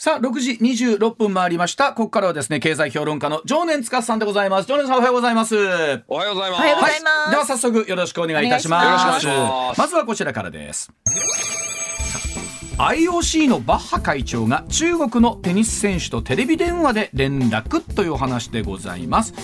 さあ、6時26分回りました。ここからはですね、経済評論家の常年司さんでございます。常年さんおはようございます。おはようございます。おはようございますでは早速よろしくお願いいたします。よろしくお願いしますまずはこちらからです。IOC のバッハ会長が中国のテニス選手とテレビ電話で連絡というお話でございます、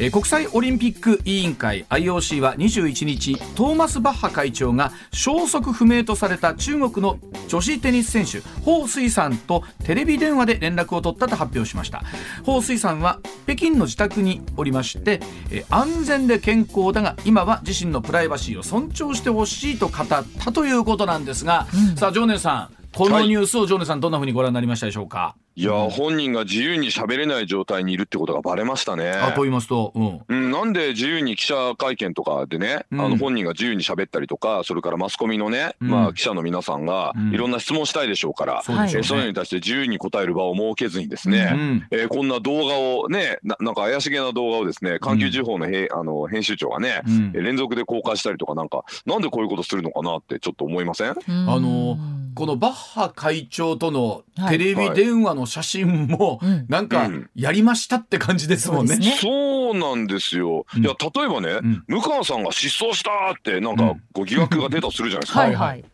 えー国際オリンピック委員会 IOC は21日トーマス・バッハ会長が消息不明とされた中国の女子テニス選手彭帥さんとテレビ電話で連絡を取ったと発表しました。彭帥さんは北京の自宅におりまして、えー安全で健康だが今は自身のプライバシーを尊重してほしいと語ったということなんですが、さあ常念さんこのニュースを常念さんどんなふうにご覧になりましたでしょうか、いや、本人が自由に喋れない状態にいるってことがバレましたね。あと言いますと、うん、うん、なんで自由に記者会見とかでね、うん。あの本人が自由に喋ったりとか、それからマスコミのね、うん。まあ記者の皆さんがうん。いろんな質問したいでしょうから、そういうのに対して自由に答える場を設けずにですね、うんえーこんな動画をねな、なんか怪しげな動画をですね、環球時報のへ、あの編集長がね、連続で公開したりとか、なんか、なんでこういうことするのかなってちょっと思いません？ああのこのバッハ会長とのテレビ電話の写真もうんなんかうんやりましたって感じですもんね。そうですねそうなんですよ。うんいや例えばね、うん向川さんが失踪したってなんかうんこう疑惑が出たとするじゃないですか。はいはい。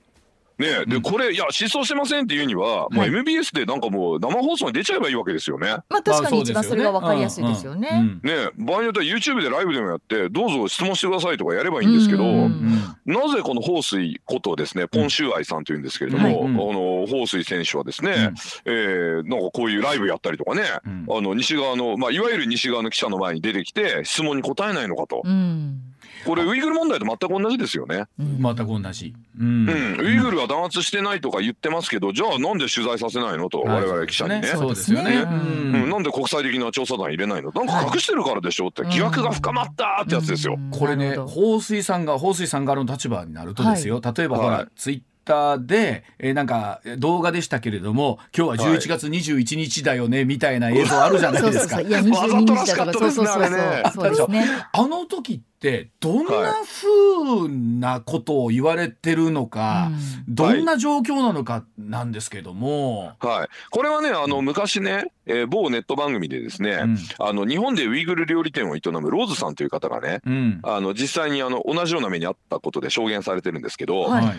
ねえ。でこれいや失踪してませんっていうには、もうはい MBS でなんかもう生放送に出ちゃえばいいわけですよね。まあ確かに一まあ番それがわかりやすいですよね。ねえ。場合によっては YouTube でライブでもやってどうぞ質問してくださいとかやればいいんですけど、なぜこの彭帥ことですねポン・シューアイさんというんですけれども、あの彭帥選手はですね、うん。えーなんかこういうライブやったりとかね、うん。あの西側の、まあ、いわゆる西側の記者の前に出てきて質問に答えないのかと。うん。これウイグル問題と全く同じですよね。うん。全く同じ。うん。うん、ウイグルは弾圧してないとか言ってますけど、じゃあなんで取材させないのと、我々記者にね。そうですよね。そうん、なんで国際的な調査団入れないの？なんか隠してるからでしょ？って、疑惑が深まったってやつですよ。うん。これねなるほど。彭帥さんが彭帥さん側の立場になるとですよ、例えばほら、はい。ツイッターで、えーなんかえー動画でしたけれども今日は11月21日だよね、みたいな映像あるじゃないですか。そうそうそう。いや、わざ22とらしか日だとか、ったですねそうそうそうそうあれね。そうですね。あの時ってどんな風なことを言われてるのか、どんな状況なのかなんですけども、はい。これはね、あの、昔ね、えー某ネット番組でですね、うんあの、日本でウイグル料理店を営むローズさんという方がね、うんあの、実際にあの、同じような目にあったことで証言されてるんですけど、はい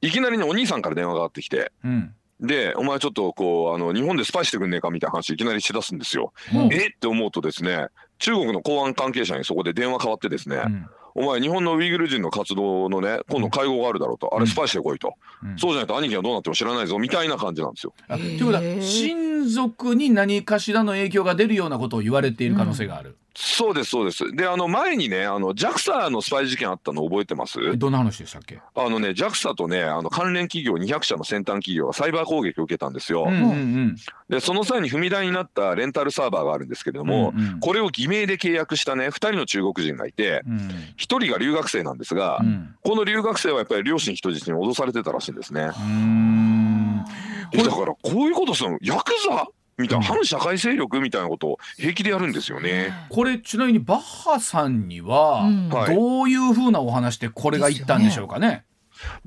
いきなりね、お兄さんから電話がかかってきて、うん。で、お前ちょっとこう、あの、日本でスパイしてくんねえかみたいな話いきなりしだすんですよ。うん。え？って思うとですね、中国の公安関係者にそこで電話変わってですね、うん。お前日本のウイグル人の活動のね、今度会合があるだろうと、あれスパイしてこいと。うん。そうじゃないと兄貴がどうなっても知らないぞ、みたいな感じなんですよ。あということは親族に何かしらの影響が出るようなことを言われている可能性がある、そうです、そうです。で、あの、前にね、あの、JAXA のスパイ事件あったの覚えてます？えどんな話でしたっけ？あのね、JAXA とね、あの、関連企業200社の先端企業がサイバー攻撃を受けたんですよ。うんうんうん。で、その際に踏み台になったレンタルサーバーがあるんですけれども、うんうん。これを偽名で契約したね、2人の中国人がいて、うん。1人が留学生なんですが、うん。この留学生はやっぱり両親人質に脅されてたらしいんですね。だからこういうことするのヤクザ？みたいな反社会勢力みたいなことを平気でやるんですよね。これちなみにバッハさんにはどういうふうなお話でこれがいったんでしょうかね？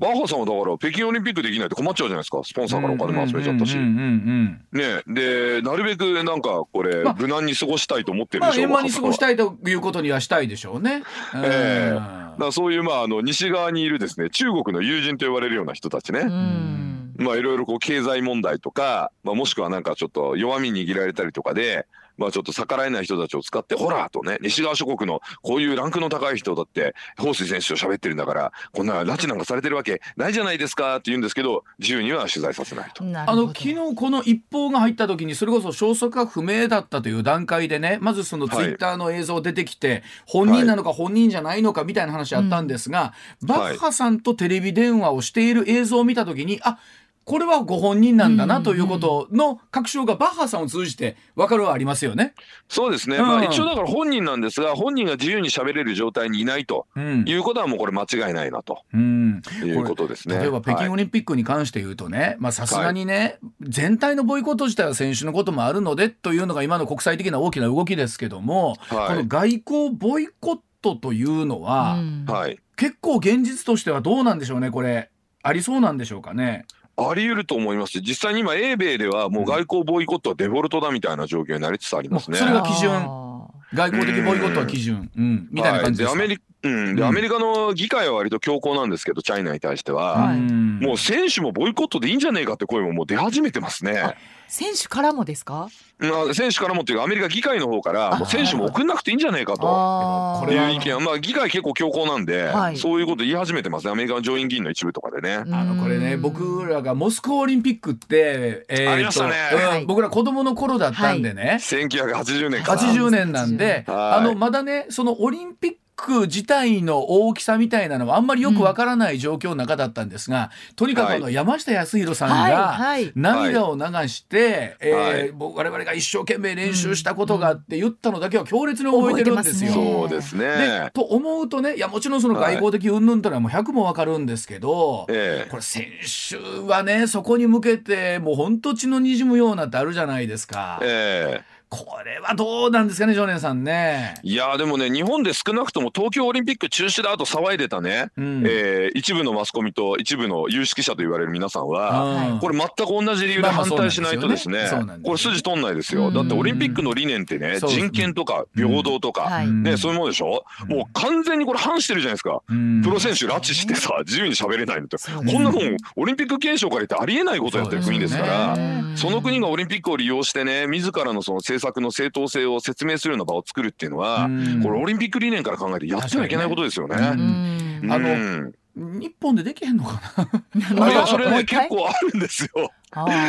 バッハさんはだから北京オリンピックできないと困っちゃうじゃないですかスポンサーからお金も集めちゃったし。ねでなるべくなんかこれまあ無難に過ごしたいと思ってるまあでしょ円満に過ごしい。たいということにはしたいでしょうね。ええうんだからそういうまああの西側にいるですね中国の友人と呼ばれるような人たちね。うん。まあいろいろこう経済問題とか、まあ、もしくはなんかちょっと弱み握られたりとかで、まあちょっと逆らえない人たちを使って、ほらとね、西側諸国のこういうランクの高い人だって、彭帥選手と喋ってるんだから、こんな拉致なんかされてるわけないじゃないですかって言うんですけど、自由には取材させないと。あの昨日この一報が入った時にそれこそ消息が不明だったという段階でねまずそのツイッターの映像出てきて、本人なのか本人じゃないのかみたいな話あったんですが、バッハさんとテレビ電話をしている映像を見た時にあこれはご本人なんだなということの確証がバッハさんを通じて分かるはありますよね。そうですね。うんまあ一応だから本人なんですが、本人が自由に喋れる状態にいないとうんいうことはもうこれ間違いないなとうん、いうことですね。例えば北京オはいリンピックに関して言うとねまあさすがにね、全体のボイコット自体は選手のこともあるのでというのが今の国際的な大きな動きですけども、はいこの外交ボイコットというのは、うんはい。結構現実としてはどうなんでしょうねこれありそうなんでしょうかね。あり得ると思いますし実際に今英米ではもう外交ボイコットはデフォルトだみたいな状況になりつつありますね。それが基準。あ外交的ボイコットは基準、うん、みたいな感じですか、はい、でアメリうん、でうん。アメリカの議会は割と強硬なんですけどチャイナに対しては、もう選手もボイコットでいいんじゃねえかって声ももう出始めてますね。あ選手からもですか？まあ、選手からもっていうかアメリカ議会の方からあもう選手も送んなくていいんじゃねえかと。いう意見はまあ議会結構強硬なんで、はい。そういうこと言い始めてますね。アメリカの上院議員の一部とかでね。あのこれねうん。僕らがモスクワオリンピックって、えーとありましたね。僕ら子供の頃だったんでね、1980年か。な。80年なんで、はい。あのまだねそのオリンピック自体の大きさみたいなのはあんまりよくわからない状況の中だったんですが、とにかくあの山下康弘さんはいがはい。涙を流して、えーはい僕我々が一生懸命練習したことがあって言ったのだけは強烈に覚えてるんですよ。そうですでね。と思うとねいやもちろんその外交的云々というのはもう100もわかるんですけど、ええ。これ選手はねそこに向けてもう本当血の滲むようなってあるじゃないですか。ええこれはどうなんですかね常連さんね。いやーでもね日本で少なくとも東京オリンピック中止だと騒いでたね、うん。えー一部のマスコミと一部の有識者と言われる皆さんは、うんこれ全く同じ理由で反対しないとですねこれ筋取んないですよ、うん。だってオリンピックの理念ってね人権とか平等とか、ね、そういうものでしょ、うん。もう完全にこれ反してるじゃないですか、うん。プロ選手拉致してさ自由に喋れないのって。こんなもんオリンピック憲章から言ってありえないことやってる国ですから。その国がオリンピックを利用してね自らのその政策の正当性を説明するような場を作るっていうのは、うん。これオリンピック理念から考えてやってはいけないことですよね。あの日本でできへんのかな？あ いやそれね結構あるんですよ。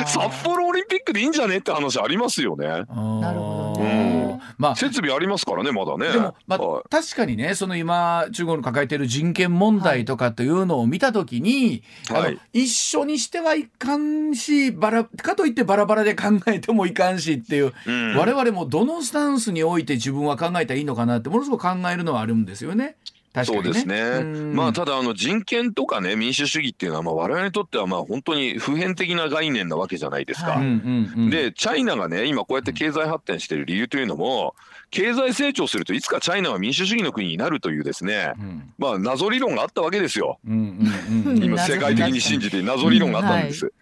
札幌オリンピックでいいんじゃね？って話ありますよね。なるほどうねん。まあ設備ありますからねまだね。でも、まあはい。確かにねその今中国の抱えている人権問題とかというのを見た時に、はい。一緒にしてはいかんしバラかといってバラバラで考えてもいかんしっていう、うん。我々もどのスタンスにおいて自分は考えたらいいのかなってものすごく考えるのはあるんですよね。ね。そうですね。うんまあただあの人権とかね民主主義っていうのはまあ我々にとってはまあ本当に普遍的な概念なわけじゃないですか。はいうんうんうん、でチャイナがね今こうやって経済発展している理由というのも経済成長するといつかチャイナは民主主義の国になるというですねうんまあ謎理論があったわけですよ。うんうんうん今謎世界的に信じて謎理論があったんです。はい、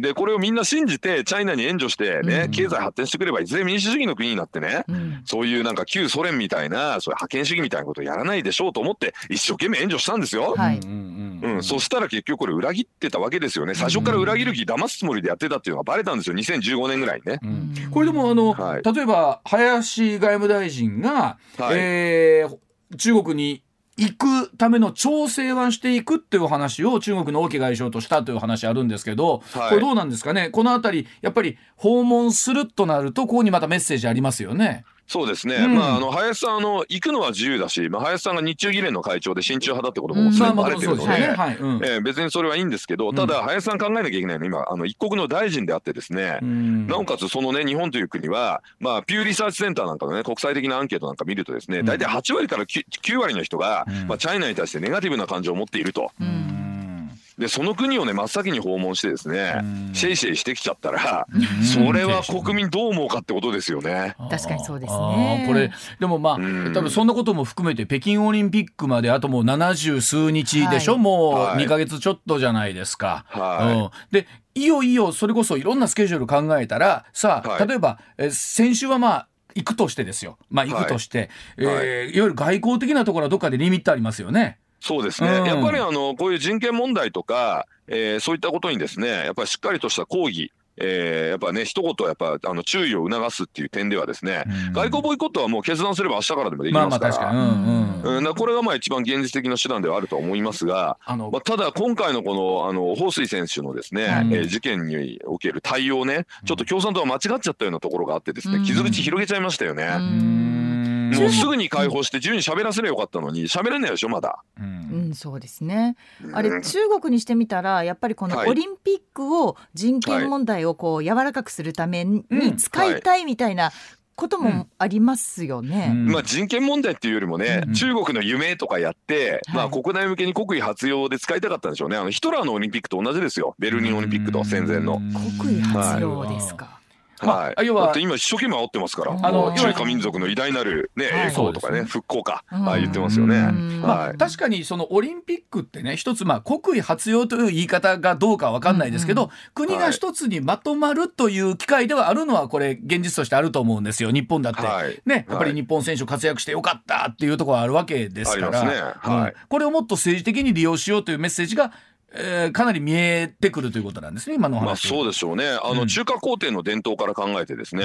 でこれをみんな信じてチャイナに援助してね、うん。経済発展してくればいずれ民主主義の国になってねうん。そういうなんか旧ソ連みたいなそういう覇権主義みたいなことをやらないでしょうと思って一生懸命援助したんですよ。はい。うんうん、そしたら結局これ裏切ってたわけですよね。最初から裏切る気騙すつもりでやってたっていうのがバレたんですよ2015年ぐらいにね。うん。これでもあの、はい。例えば林外務大臣が、はい。えー中国に行くための調整はしていくっていう話を中国の王毅外相としたという話あるんですけど、はいこれどうなんですかね？このあたりやっぱり訪問するとなるとここにまたメッセージありますよね。そうですね、うん。まああの林さんあの行くのは自由だし、まあ、林さんが日中議連の会長で親中派だってこともうん。すでにてるので、そうですよね。はい。うん。えー別にそれはいいんですけど、うん。ただ林さん考えなきゃいけないのは今あの一国の大臣であってですね、うん。なおかつそのね日本という国は、まあ、ピューリサーチセンターなんかのね国際的なアンケートなんか見るとですねうん。大体8割から 9, 9割の人が、うん。まあ、チャイナに対してネガティブな感情を持っていると。うんでその国をね真っ先に訪問してですね、うん。シェイシェイしてきちゃったら、うん。それは国民どう思うかってことですよね。確かにそうですね。これでもまあ、うん。多分そんなことも含めて北京オリンピックまであともう70数日でしょ、はい。もうはい。2ヶ月ちょっとじゃないですか。はい。うん、でいよいよそれこそいろんなスケジュール考えたらさあ、はい。例えばえ先週はまあ行くとしてですよ。まあ行くとして、い。えーい、わゆる外交的なところはどっかでリミットありますよね。そうですね、うん。やっぱりあのこういう人権問題とか、えーそういったことにですねやっぱりしっかりとした抗議、えーやっぱね一言やっぱあの注意を促すっていう点ではですね、うん。外交ボイコットはもう決断すれば明日からでもできますから。うんこれがまあ一番現実的な手段ではあると思いますが、あのまあ、ただ今回のこのあの彭帥選手のですね、はい。えー事件における対応ねちょっと共産党は間違っちゃったようなところがあってですね、うん。傷口広げちゃいましたよね。うん。もうすぐに解放して自由に喋らせればよかったのに喋れないでしょまだ。うん。うん、そうですね。あうん。れ中国にしてみたらやっぱりこのはい。オリンピックを人権問題をこう柔らかくするためにうん使いたいみたいなこともありますよね。うん。まあ、人権問題っていうよりもね、うん。中国の夢とかやって、まあ、はい国内向けに国威発揚で使いたかったんでしょうね。あのヒトラーのオリンピックと同じですよ。ベルリンオリンピックと戦前の。国威発揚ですか。まはい、あ要はだって今一生懸命煽ってますから、あの中華民族の偉大なるね、はい。栄光とかね、復興か、うん。はい、言ってますよね。うん。まあ、はい。確かにそのオリンピックってね一つまあ国威発揚という言い方がどうかわかんないですけど、うん。国が一つにまとまるという機会ではあるのはこれ現実としてあると思うんですよ日本だって、はい。ねやっぱり日本選手活躍してよかったっていうところはあるわけですから、ありますね。はい。うん。これをもっと政治的に利用しようというメッセージが、えーかなり見えてくるということなんですね今の。まあそうでしょうね。あのうん。中華皇帝の伝統から考えてですね、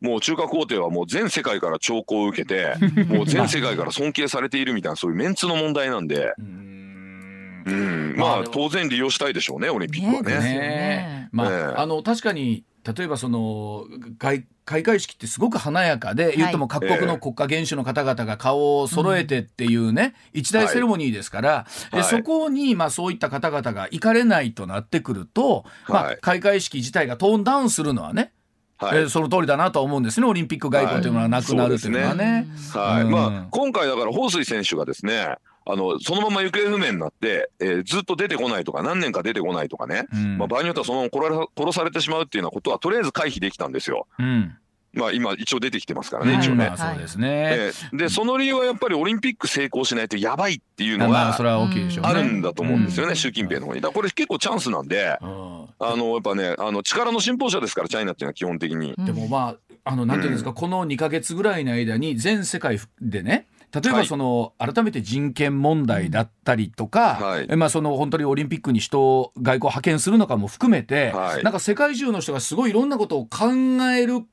うん。もう中華皇帝はもう全世界から兆候を受けて、もう全世界から尊敬されているみたいなそういうメンツの問題なんで、うん。うん、まあ当然利用したいでしょうね、オリンピックはね。ね。よね。まあ、ええ。あの確かに例えばその開開会式ってすごく華やかで、言っても各国の国家元首の方々が顔を揃えてっていうね、一大セレモニーですから、ではい。そこにまあそういった方々が行かれないとなってくると、まあはい、開会式自体がトーンダウンするのはね、はい。えーその通りだなとは思うんですね。オリンピック外交というものはなくなるというのはね。はい、うん。まあ今回だから彭帥選手がですね、あのそのまま行方不明になって、えーずっと出てこないとか何年か出てこないとかね、うんまあ場合によってはそのまま殺されてしまうっていうようなことはとりあえず回避できたんですよ。うんまあ今一応出てきてますからね、一応ねまあ。そうですね。えーでその理由はやっぱりオリンピック成功しないとやばいっていうのがまあるんだと思うんですよね、うん習近平の方に。だからこれ結構チャンスなんで、うんあのやっぱねあの力の信奉者ですからチャイナっていうのは基本的に。でもまああのなんていうんですか、この2か月ぐらいの間に全世界でね例えばはいその、改めて人権問題だったりとか、はい。えまあ、その本当にオリンピックに人を外交派遣するのかも含めて、はい。なんか世界中の人がすごいいろんなことを考える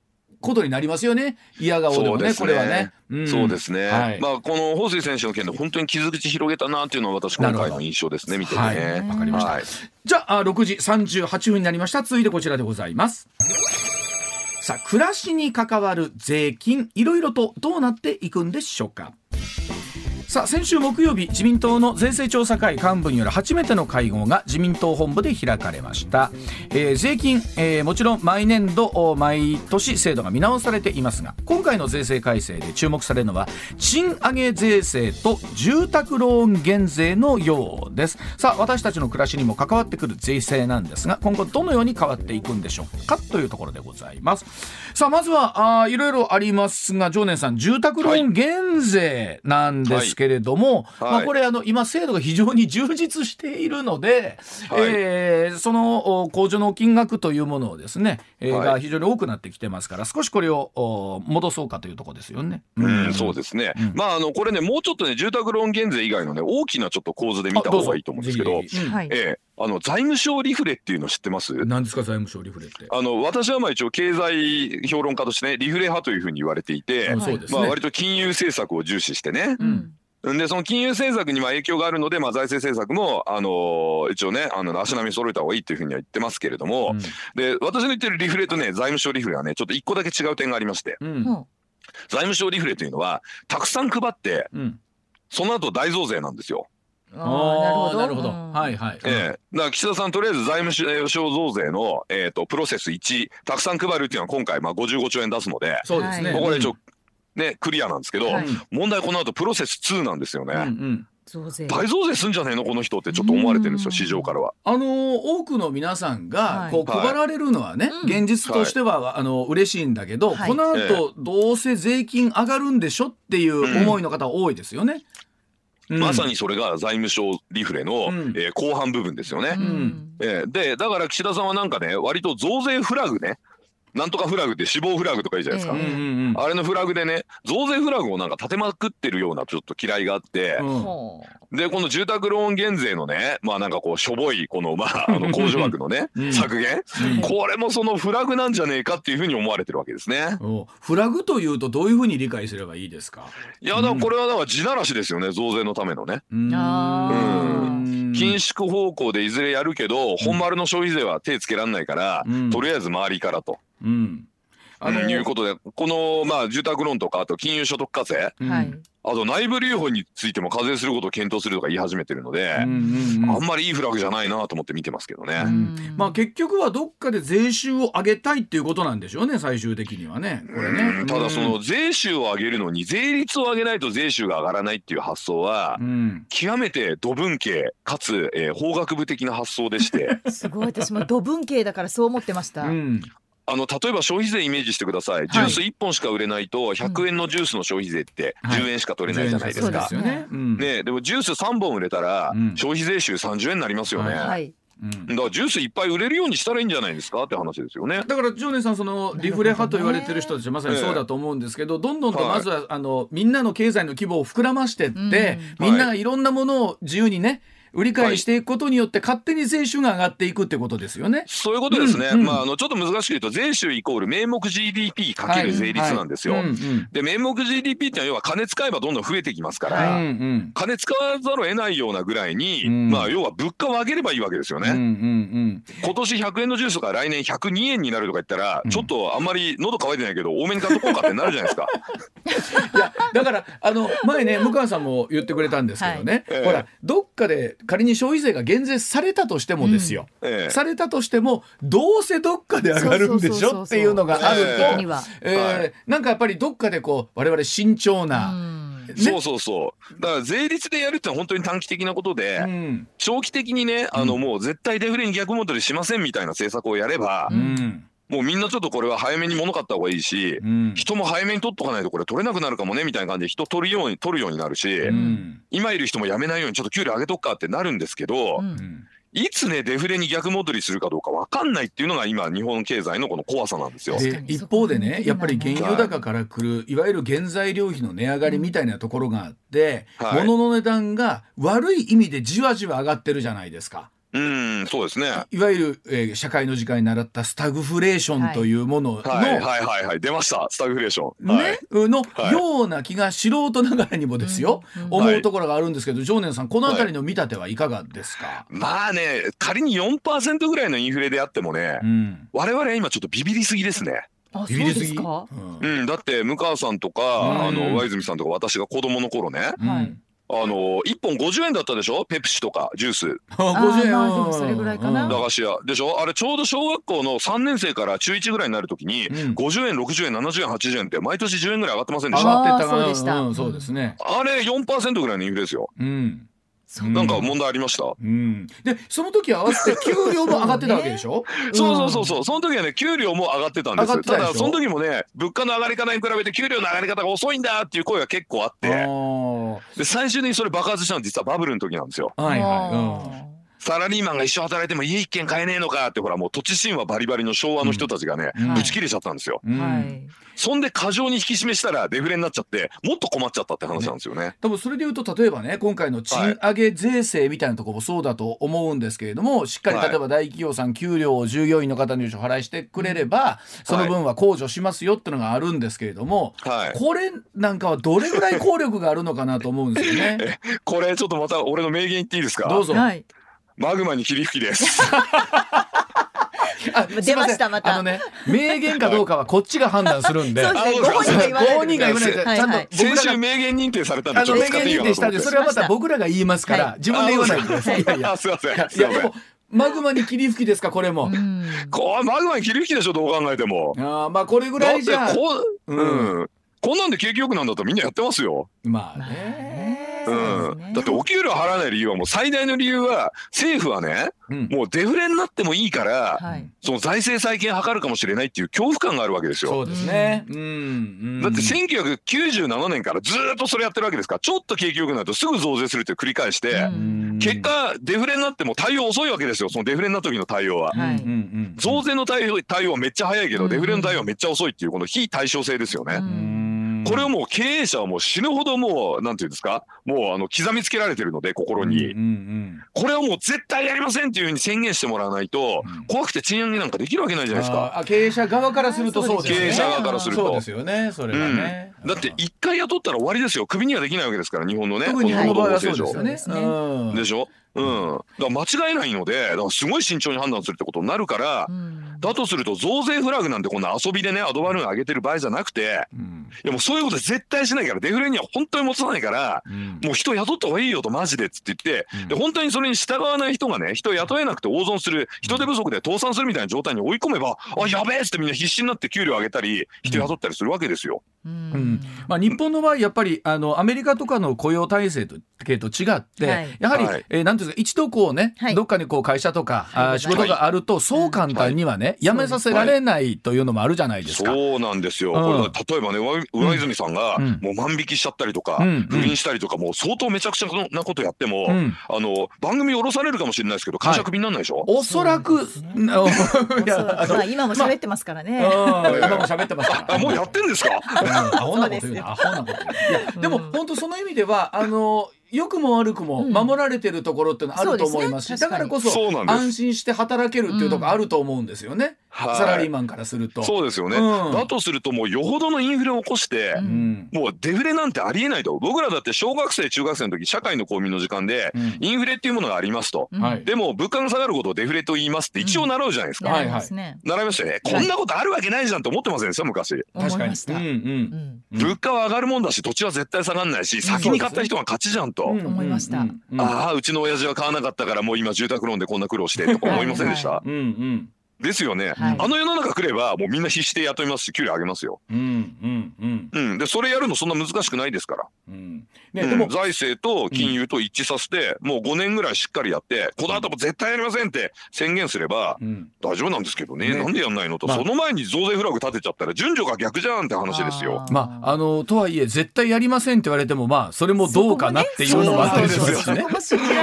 ことになりますよね。嫌顔でもねね。これはね。ん。そうですね、はい。まあこの彭帥選手の件で本当に傷口広げたなっていうのは私今回の印象ですね見ててね。はい。わかりました。はいじゃああ6時38分になりました。続いてこちらでございます。さあ暮らしに関わる税金いろいろとどうなっていくんでしょうか？さあ先週木曜日自民党の税制調査会幹部による初めての会合が自民党本部で開かれました、えー税金、えーもちろん毎年度お毎年制度が見直されていますが今回の税制改正で注目されるのは賃上げ税制と住宅ローン減税のようです。さあ私たちの暮らしにも関わってくる税制なんですが今後どのように変わっていくんでしょうかというところでございます。さあまずはあーいろいろありますが常念さん住宅ローン減税なんですけれども、はい。まあ、これあの今制度が非常に充実しているので、はい。えーそのお控除の金額というものをですね、えーはい。が非常に多くなってきてますから少しこれをお戻そうかというところですよね。うん、そうですね、うん。まああのこれねもうちょっとね住宅ローン減税以外のね大きなちょっと構図で見た方がいいと思うんですけどはい。ええあの財務省リフレっていうの知ってます？うん何ですか財務省リフレって？あの私はまあ一応経済評論家としてねリフレ派というふうに言われていて、うん。そうですね。まあ割と金融政策を重視してね、うんでその金融政策にまあ影響があるので、まあ、財政政策も、あのー一応ねあの足並み揃えた方がいいというふうには言ってますけれども、で私の言ってるリフレとね財務省リフレはねちょっと一個だけ違う点がありましてうんも財務省リフレというのはたくさん配ってうんその後大増税なんですよ。なるほど。うんはいはい。ええだから岸田さんとりあえず財務省増税の、えー、とプロセス1たくさん配るっていうのは今回まあ55兆円出すので、そうですね。はいここで一応ねクリアなんですけど、はい。問題この後プロセス2なんですよね。うんうん。増税。大増税すんじゃねえの？この人ってちょっと思われてるんですうんよ市場からは。あのー多くの皆さんがはい。こうはい配られるのはね、うん現実としては、あの嬉しいんだけど、はい。このえ後どうせ税金上がるんでしょっていう思いの方多いですよね。うん。まさにそれが財務省リフレの、うん。えー後半部分ですよね。うん。えーでだから岸田さんはなんかね割と増税フラグねなんとかフラグって死亡フラグとか言うじゃないですか。うんうんうん。あれのフラグでね増税フラグをなんか立てまくってるようなちょっと嫌いがあって、うん。ほでこの住宅ローン減税のねまあなんかこうしょぼいこのまああの控除額のね、うん削減、うん。これもそのフラグなんじゃねえかっていうふうに思われてるわけですね。おフラグというとどういうふうに理解すればいいですか？いやだからこれはだから地ならしですよね増税のためのね。うん。緊縮方向でいずれやるけど、本丸の消費税は手つけられないから、うん。とりあえず周りからと。うん。あのうん。いうことでこのまあ住宅ローンとかあと金融所得課税。うんうはい。あと内部留保についても課税することを検討するとか言い始めてるので、うんうんうん。あんまりいいフラグじゃないなと思って見てますけどね。うん。まあ結局はどっかで税収を上げたいっていうことなんでしょうね最終的にはね。これね。うん。ただその税収を上げるのに税率を上げないと税収が上がらないっていう発想はうん。極めて土文系かつ、えー法学部的な発想でして。すごい。私も土文系だからそう思ってました。うんあの例えば消費税イメージしてください。ジュース1本しか売れないと100円のジュースの消費税ってはい。10円しか取れないじゃないですか。ね。でもジュース3本売れたらうん。消費税収30円になりますよね。ははい。うん。だからジュースいっぱい売れるようにしたらいいんじゃないですか？って話ですよね。だから常念さんそのリフレ派と言われてる人たちはまさにそうだと思うんですけど、どんどんとまずは、あのみんなの経済の規模を膨らましてって、うん。みんながいろんなものを自由にね売り買いしていくことによって勝手に税収が上がっていくってことですよね。そういうことですね。うんうんまああのちょっと難しく言うと税収イコール名目 GDP かける税率なんですよ。はいはいうんうんで名目 GDP ってのは要は金使えばどんどん増えていきますから。はいうんうん金使わざるを得ないようなぐらいに、うんまあ要は物価を上げればいいわけですよね。うんうんうん今年100円のジュースが来年102円になるとか言ったら、うんちょっとあんまり喉乾いてないけど多めに買っとこうかってなるじゃないですか。いやだからあの前ね向川さんも言ってくれたんですけどね、はいほらどっかで仮に消費税が減税されたとしてもですよ、ええ。されたとしてもどうせどっかで上がるんでしょっていうのがあるええ。と。えなんかやっぱりどっかでこう我々慎重うな、ん。ね。そうそうそう。だから税率でやるってのは本当に短期的なことで、うん。長期的にね、あのうん。もう絶対デフレに逆戻りしませんみたいな政策をやれば、うんもうみんなちょっとこれは早めに物買った方がいいし、うん。人も早めに取っとかないとこれ取れなくなるかもねみたいな感じで人取るように取るようになるし、うん。今いる人も辞めないようにちょっと給料上げとくかってなるんですけど、うん。うんいつねデフレに逆戻りするかどうか分かんないっていうのが今日本経済のこの怖さなんですよ。一方でねやっぱり原油高からくるいわゆる原材料費の値上がりみたいなところがあって、はい。物の値段が悪い意味でじわじわ上がってるじゃないですか。うんそうですね。いわゆる、えー社会の時間に習ったスタグフレーションというものの、はいはいはいはい。出ました。スタグフレーション。はい。ね、のはい。ような気が素人ながらにもですよ、うんうん思うところがあるんですけど、常念さんこの辺りの見立てはいかがですか、まあね仮に4%ぐらいのインフレであってもね、うん。我々は今ちょっとビビりすぎですね。ビビりすぎ？うんうん、だって向川さんとか、うん。あの上泉さんとか私が子供の頃ね、うん。はいあの1本50円だったでしょ？ペプシとかジュース。あ50円。まあでもそれぐらいかな。うん駄菓子屋でしょ？あれちょうど小学校の3年生から中1ぐらいになるときに、うん。50円60円70円80円って毎年10円ぐらい上がってませんで上した？がってたそうでした。んそうですね。あれ4%ぐらいのインフレですよ。うん。なんか問題ありました、うん。で、その時合わせて給料も上がってたわけでしょ？そうそうそうそう。その時はね給料も上がってたんです。上がってたでしょ？ただその時もね物価の上がり方に比べて給料の上がり方が遅いんだっていう声が結構あって。あで最終的にそれ爆発したのは実はバブルの時なんですよ。あ。はい。はサラリーマンが一生働いても家一軒買えねえのかってほらもう土地神話バリバリの昭和の人たちがね、うんぶち切れちゃったんですよ。はい。そんで過剰に引き締めしたらデフレになっちゃってもっと困っちゃったって話なんですよね。多分それで言うと例えばね今回の賃上げ税制みたいなところもそうだと思うんですけれどもしっかりはい例えば大企業さん給料を従業員の方にお払いしてくれればその分は控除しますよってのがあるんですけれどもはい。これなんかはどれぐらい効力があるのかなと思うんですよね。これちょっとまた俺の名言言っていいですか？どうぞ。はい。マグマに霧吹きです。あ出ましたまたあのね名言かどうかはこっちが判断するんで。そうですね。あご本人が言わない人が言わないではいちゃんと先週名言認定されたんでちょっとあの名言認定したんでそれはまた僕らが言いますから、はい自分で言わないでください。いやいやあすいません。いやでも。マグマに霧吹きですかこれも。うんこうマグマに霧吹きでしょどう考えても。あーまあこれぐらいじゃこう、ううん、こんなんで景気よくなんだったらみんなやってますよ。まあまあね。ねうん、だってお給料払わない理由はもう最大の理由は政府はねうんもうデフレになってもいいから、はい。その財政再建図るかもしれないっていう恐怖感があるわけですよ。そうですね。うん。うんだって1997年からずーっとそれやってるわけですからちょっと景気よくなるとすぐ増税するって繰り返して、うん結果デフレになっても対応遅いわけですよそのデフレになった時の対応は。はい増税の対応対応はめっちゃ早いけど、うんデフレの対応はめっちゃ遅いっていうこの非対称性ですよね。これをもう経営者はもう死ぬほどもうなんていうんですか？もうあの刻みつけられてるので心に、これをもう絶対やりませんっていうふうに宣言してもらわないと、うん怖くて賃上げなんかできるわけないじゃないですか。あー経営者側からするとそうですよね。経営者側からするとそうですよね。それはね。だって一回雇ったら終わりですよ。クビにはできないわけですから、日本のね。特にこの場合はそうですよね。でしょ？うん。だから間違えないので、だからすごい慎重に判断するってことになるから、うんだとすると増税フラグなんてこんな遊びでね、アドバルーン上げてる場合じゃなくて、うんやもうそういうこと絶対しないからデフレには本当に持たないからうんもう人雇った方がいいよとマジでっつって言って、うんで本当にそれに従わない人がね人雇えなくて大損する人手不足で倒産するみたいな状態に追い込めばあやべえっつってみんな必死になって給料上げたり人雇ったりするわけですよ。ううん。んまあ、日本の場合やっぱりあのアメリカとかの雇用体制と系と違って、はい。やはり、はい。えーなんていうんですか一度こうね、はい。どっかにこう会社とか、はい。仕事があると、そう簡単にはね、辞めさせられないというのもあるじゃないですか。そうなんですよ。うん。これ例えばね上上泉さんがうん。もう万引きしちゃったりとか、うん。不倫したりとかもう相当めちゃくちゃなことやっても、うん。あの番組降ろされるかもしれないですけど会社クビにならないでしょ、おそらく、ね。うん。いやあのまあ今も喋ってますからね。うん。今も喋ってますから。あもうやってんですか？うんアホなこと言うな、アホなこと言うな。いや、でも、本当その意味では、あの。良くも悪くもうん。守られてるところっていうのはあると思いますし、そうですね。だからこそ安心して働けるっていうところあると思うんですよね、はい。サラリーマンからすると。そうですよね、うん。だとするともうよほどのインフレを起こして、うん。うんもうデフレなんてありえないと。僕らだって小学生中学生の時社会の公民の時間で、うん。インフレっていうものがありますと、うん。はい。でも物価が下がることをデフレと言いますって一応習うじゃないですか、はいなりますね。習いましたよね、こんなことあるわけないじゃんと思ってませんでした？昔。思いました。うん。うん。うん。うん物価は上がるもんだし土地は絶対下がんないし先に買った人が勝ちじゃんと、うん思いました。ああうちの親父は買わなかったからもう今住宅ローンでこんな苦労してとか思いませんでした、はうんうんですよね、はい。あの世の中来ればもうみんな必死で雇いますし給料上げますよ、うんうんうん。うん、でそれやるのそんな難しくないですから、うん。ねうん。でも財政と金融と一致させて、もう5年ぐらいしっかりやってこの後も絶対やりませんって宣言すればうん。大丈夫なんですけどね。ね。なんでやんないのと、まあ。その前に増税フラグ立てちゃったら順序が逆じゃんって話ですよ。まああのとはいえ絶対やりませんって言われてもまあそれもどうかなっていうのもあったりしますしね。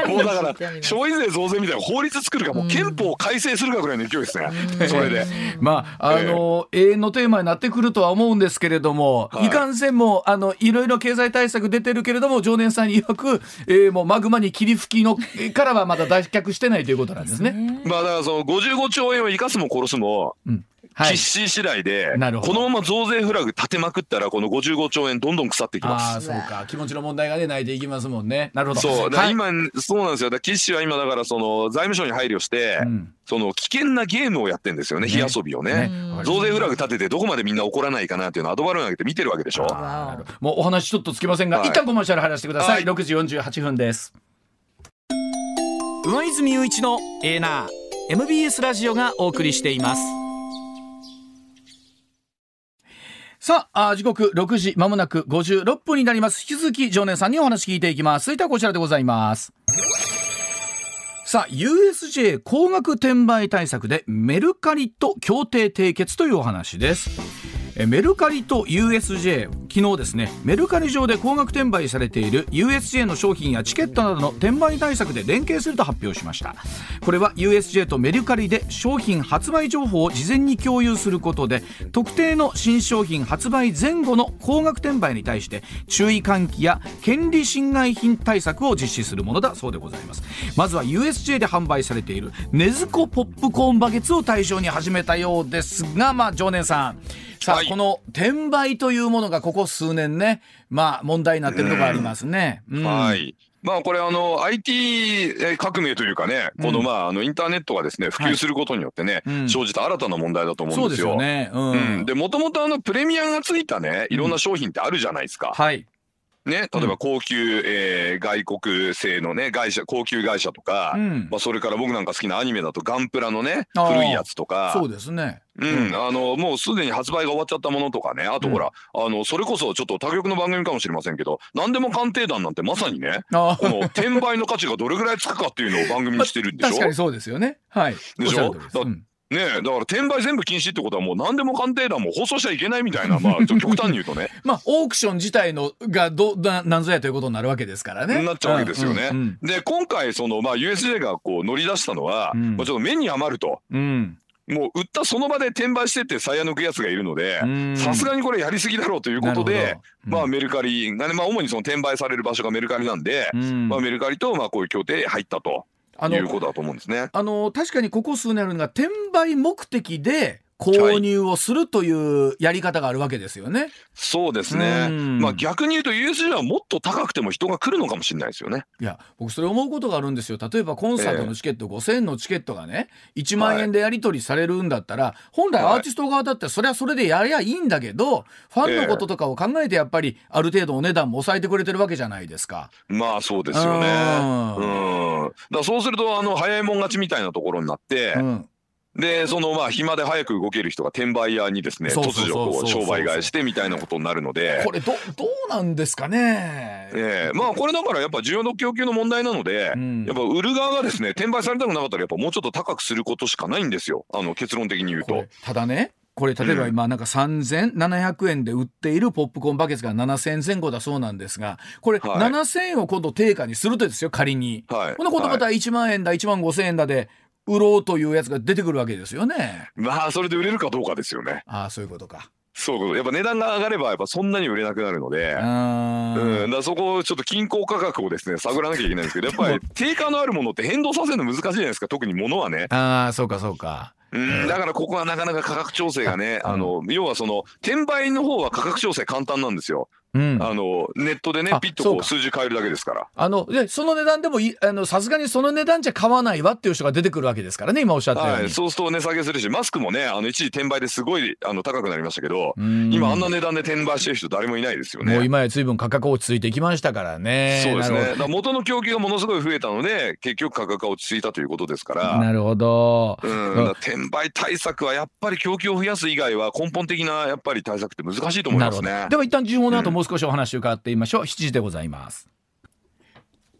もうだから消費税増税みたいな法律作るかもう憲法を改正するかぐらいの勢いですね、それで。まああの、永遠のテーマになってくるとは思うんですけれども、はい。い、かんせんもあのいろいろ経済対策出てるけれども常念さんに曰く、えー、もうマグマに霧吹きのえーからはまだ脱却してないということなんですね。まあだからその55兆円を生かすも殺すもうんはい。必死次第で、このまま増税フラグ立てまくったらこの55兆円どんどん腐っていきます。ああそうか。気持ちの問題がねないでいきますもんね。なるほど。そう。だからはい。今、そうなんですよ。だから岸は今だからその財務省に配慮して、うん。その危険なゲームをやってんですよね。ね。火遊びをね。ね。うん。増税フラグ立ててどこまでみんな怒らないかなっていうのをアドバルーン上げて見てるわけでしょ。あー。なるほどもうお話ちょっとつきませんが、はい。一旦コマーシャル入らせてください、はい。6時48分です。上泉雄一のエーナー。MBS ラジオがお送りしていますさあ時刻6時まもなく56分になります。引き続き常念さんにお話聞いていきます。続いてはこちらでございます。さあ USJ 高額転売対策でメルカリと協定締結というお話です。メルカリと USJ 昨日ですねメルカリ上で高額転売されている USJ の商品やチケットなどの転売対策で連携すると発表しました。これは USJ とメルカリで商品発売情報を事前に共有することで特定の新商品発売前後の高額転売に対して注意喚起や権利侵害品対策を実施するものだそうでございます。まずは USJ で販売されているネズコポップコーンバケツを対象に始めたようですがまあ常念さんさあ、はい。この転売というものがここ数年ねまあ問題になってるところありますね、うん。はい。まあこれあの IT 革命というかね、このまああのインターネットがですね普及することによってね、うん。生じた新たな問題だと思そううんですよ。よね。うん、うん、でもともとあのプレミアがついたねいろんな商品ってあるじゃないですか。はいね、例えば高級、えー外国製のね会社高級会社とか、うん。まあ、それから僕なんか好きなアニメだとガンプラのね古いやつとか。そうですね。うん、あのもうすでに発売が終わっちゃったものとかね。あとほら、あのそれこそちょっと他局の番組かもしれませんけど何でも鑑定団なんてまさにねあこの転売の価値がどれぐらいつくかっていうのを番組にしてるんでしょ？確かにそうですよね。はい。でしょ？うんねえだから転売全部禁止ってことはもう何でも鑑定団も放送しちゃいけないみたいなまあちょっと極端に言うとね。まあオークション自体のがどななんぞやということになるわけですからね。なっちゃうわけですよね。うんで今回そのまあ USJ がこう乗り出したのは、うん。まあ、ちょっと目に余ると。うん。もう売ったその場で転売してって鞘抜くやつがいるのでうん。さすがにこれやりすぎだろうということで、なるほど。まあメルカリがねまあ主にその転売される場所がメルカリなんで、うん。まあメルカリとまあこういう協定入ったということだと思うんですね。あの確かにここ数年あるのが転売目的で購入をするというやり方があるわけですよね。そうですね。うんまあ逆に言うと USJ はもっと高くても人が来るのかもしれないですよね。いや僕それ思うことがあるんですよ例えばコンサートのチケット、5,000円のチケットがね1万円でやり取りされるんだったら、本来はいアーティスト側だってそれはそれでやりゃいいんだけどファンのこととかを考えてやっぱりある程度お値段も抑えてくれてるわけじゃないですか。まあそうですよね。うん。だそうするとあの早いもん勝ちみたいなところになって、うんでそのまあ暇で早く動ける人が転売屋にですね突如こそう商売替えしてみたいなことになるので。これどどうなんですかね？ええまあこれだからやっぱ需要の供給の問題なので、うんやっぱ売る側がですね転売されたくなかったらやっぱもうちょっと高くすることしかないんですよあの結論的に言うと。ただねこれ例えば今なんか3700円で売っているポップコーンバケツが7000円前後だそうなんですがこれはい7000円を今度定価にするとですよ仮に。はいこのことまた1万円だ1万5000円だで売ろうというやつが出てくるわけですよね。まあそれで売れるかどうかですよね。ああそういうことか。そうやっぱ値段が上がればやっぱそんなに売れなくなるので。あうん、だーからそこをちょっと均衡価格をですね探らなきゃいけないんですけどやっぱり定価のあるものって変動させるの難しいじゃないですか特に物はね、あーそうかそうか。うん、だからここはなかなか価格調整がねあの要はその転売の方は価格調整簡単なんですようん、あのネットでねあピッとこう数字変えるだけですからあのでその値段でもいあのさすがにその値段じゃ買わないわっていう人が出てくるわけですからね今おっしゃったように。はい、そうすると値下げするしマスクもねあの一時転売ですごいあの高くなりましたけどうん今あんな値段で転売してる人誰もいないですよねもう今や随分価格落ち着いてきましたからね。そうですね。だ元の供給がものすごい増えたので、結局価格が落ち着いたということですかど。ら。なるほど。うん、転売対策はやっぱり供給を増やす以外は根本的なやっぱり対策って難しいと思いなるほど。ますねで。は一旦時報の後もう少しお話を伺ってみましょう。7時でございます。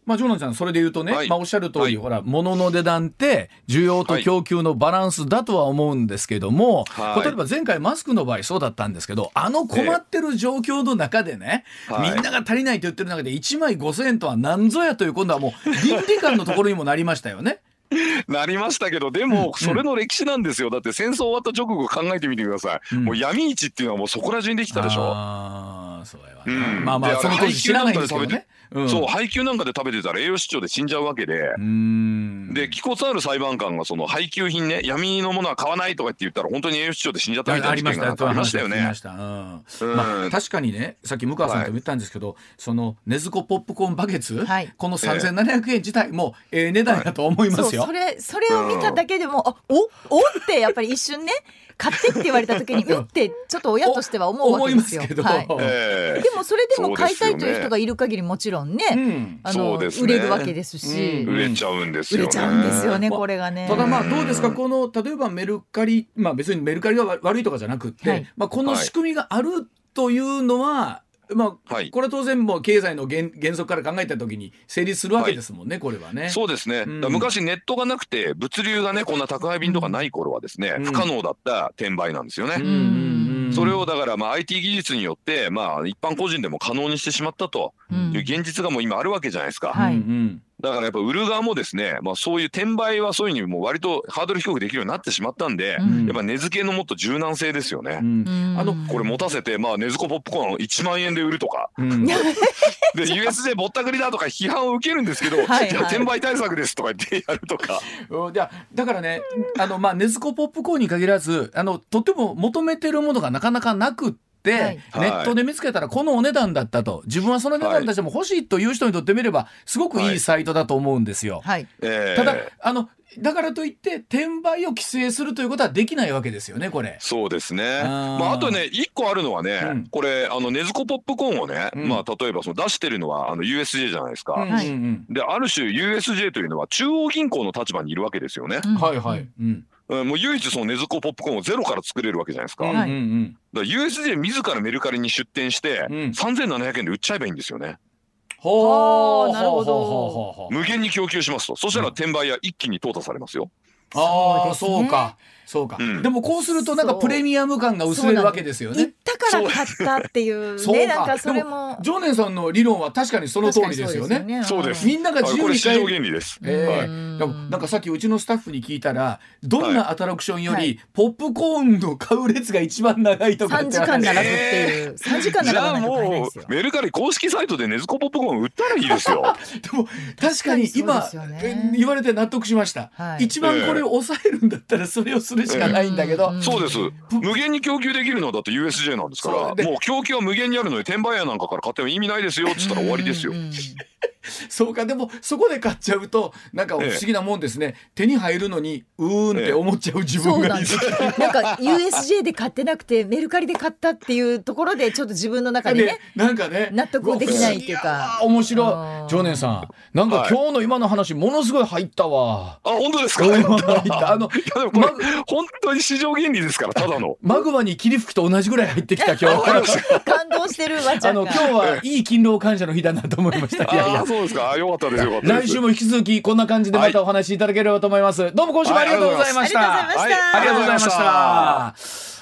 まあ、ジョナサンそれで言うとね、はいまあ、おっしゃる通り、はいほら物の値段って需要と供給のバランスだとは思うんですけども、はい例えば前回マスクの場合そうだったんですけどあの困ってる状況の中でね、はいみんなが足りないと言ってる中で1枚5,000円とは何ぞやという今度はもう倫理観のところにもなりましたよね。なりましたけど、でもそれの歴史なんですよ。だって戦争終わった直後考えてみてください。うんもう闇市っていうのはもうそこら中にできたでしょ。ああそうやわな、うん。まあまあでその当時知らないんですけどね。うん。そう、配給なんかで食べてたら栄養失調で死んじゃうわけで。うーん。で、気骨ある裁判官がその配給品ね、闇のものは買わないとかって言ったら本当に栄養失調で死んじゃったみたいな事ありました。件ありましたよね。確かにねさっき向川さんとも言ったんですけど、その根津子ポップコーンバケツ、はい。この3700円自体もええ値段だと思いますよ。そうそれそれを見ただけでも、あおおってやっぱり一瞬ね買ってって言われた時にうん。ってちょっと親としては思うわけですよ。思いますけど。はい、ええ。でもそれでも買いたいという人がいる限りもちろんね、うん。あのね。売れるわけですし、うん。売れちゃうんですよね。売れちゃうんですよね、まあこれがね。ただまあどうですかこの例えばメルカリまあ別にメルカリが悪悪いとかじゃなくって、はい。まあ、この仕組みがあるというのは、まあはい。これは当然もう経済の原原則から考えた時に成立するわけですもんね、これはね。そうですね、うん。昔ネットがなくて物流がねこんな宅配便とかない頃はですね、うん。不可能だった転売なんですよね。うんうんうんそれをだからまあ IT 技術によってまあ一般個人でも可能にしてしまったとうん。いう現実がもう今あるわけじゃないですか。はい。うんうんだからやっぱ売る側もですね、まあそういう転売はそういうふうにもう割とハードル低くできるようになってしまったんで、うんやっぱ値付けのもっと柔軟性ですよね。うんうんあのこれ持たせて、まあ、根津子ポップコーン1万円で売るとか、うんで、USJ ぼったくりだとか批判を受けるんですけど、はいはいいや転売対策ですとか言ってやるとか。だからねあのまあ根津子ポップコーンに限らずあのとても求めてるものがなかなかなくって。はいネットで見つけたらこのお値段だったと自分はその値段出しても欲しいという人にとってみればすごくいいサイトだと思うんですよ。はい。えーただあのだからといって転売を規制するということはできないわけですよねこれ。そうですね。あーまあ、あとね、一個あるのはね、うんこれ、あの、ネズコポップコーンをね、うんまあ、例えばその出してるのは、あの、USJ じゃないですか。うんうんうんで、ある種 USJ というのは中央銀行の立場にいるわけですよね。うんはいはい。うんうんもう唯一そのネズコポップコーンをゼロから作れるわけじゃないですか。はいうんうん。ら USJ 自らメルカリに出店して、うん。3700円で売っちゃえばいいんですよね。ほうあーなるほど。無限に供給しますと。そしたら転売屋一気に淘汰されますよ。ああそうですねそうかそうか、うん。でもこうするとなんかプレミアム感が薄れるわけですよね。行ったかから買ったっていう そうねなんかそれも。常念さんの理論は確かにその通りですよね。そうですみんなが自由に買える原理です。ええはい。なんかさっきうちのスタッフに聞いたらどんなアトラクションよりポップコーンの買う列が一番長いとか3時間並ぶっていう。3時間じゃあ並ばないと買えないもですよ。うメルカリ公式サイトでネズコポップコーン売ったらいいですよ。でも確かに今ね。え言われて納得しました、はい。一番これを抑えるんだったらそれをするしかないんだけど、うんそうです。無限に供給できるのはだって USJ なんですから、もう供給は無限にあるので転売屋なんかから買っても意味ないですよっつったら終わりですよ。うん。うん そうかでもそこで買っちゃうとなんか不思議なもんですね、手に入るのにうーんって思っちゃう自分がいる、そうなんです。なんか USJ で買ってなくてメルカリで買ったっていうところでちょっと自分の中にねでなんかね納得できないっていうか。わ面うん白い常念さんなんかはい。今日の今の話ものすごい入ったわ、あ本当ですか？入ったあのやでもこれ本当に市場原理ですからただの。マグマに霧吹きと同じぐらい入ってきた今日感動してるわちゃんがあの今日はいい勤労感謝の日だなと思いましたいやいやそうですか？あよかったですよかったです。来週も引き続きこんな感じでまたお話しいただければと思います、どうも今週もありがとうございました、はいありがとうございました。はい。ありがとうございました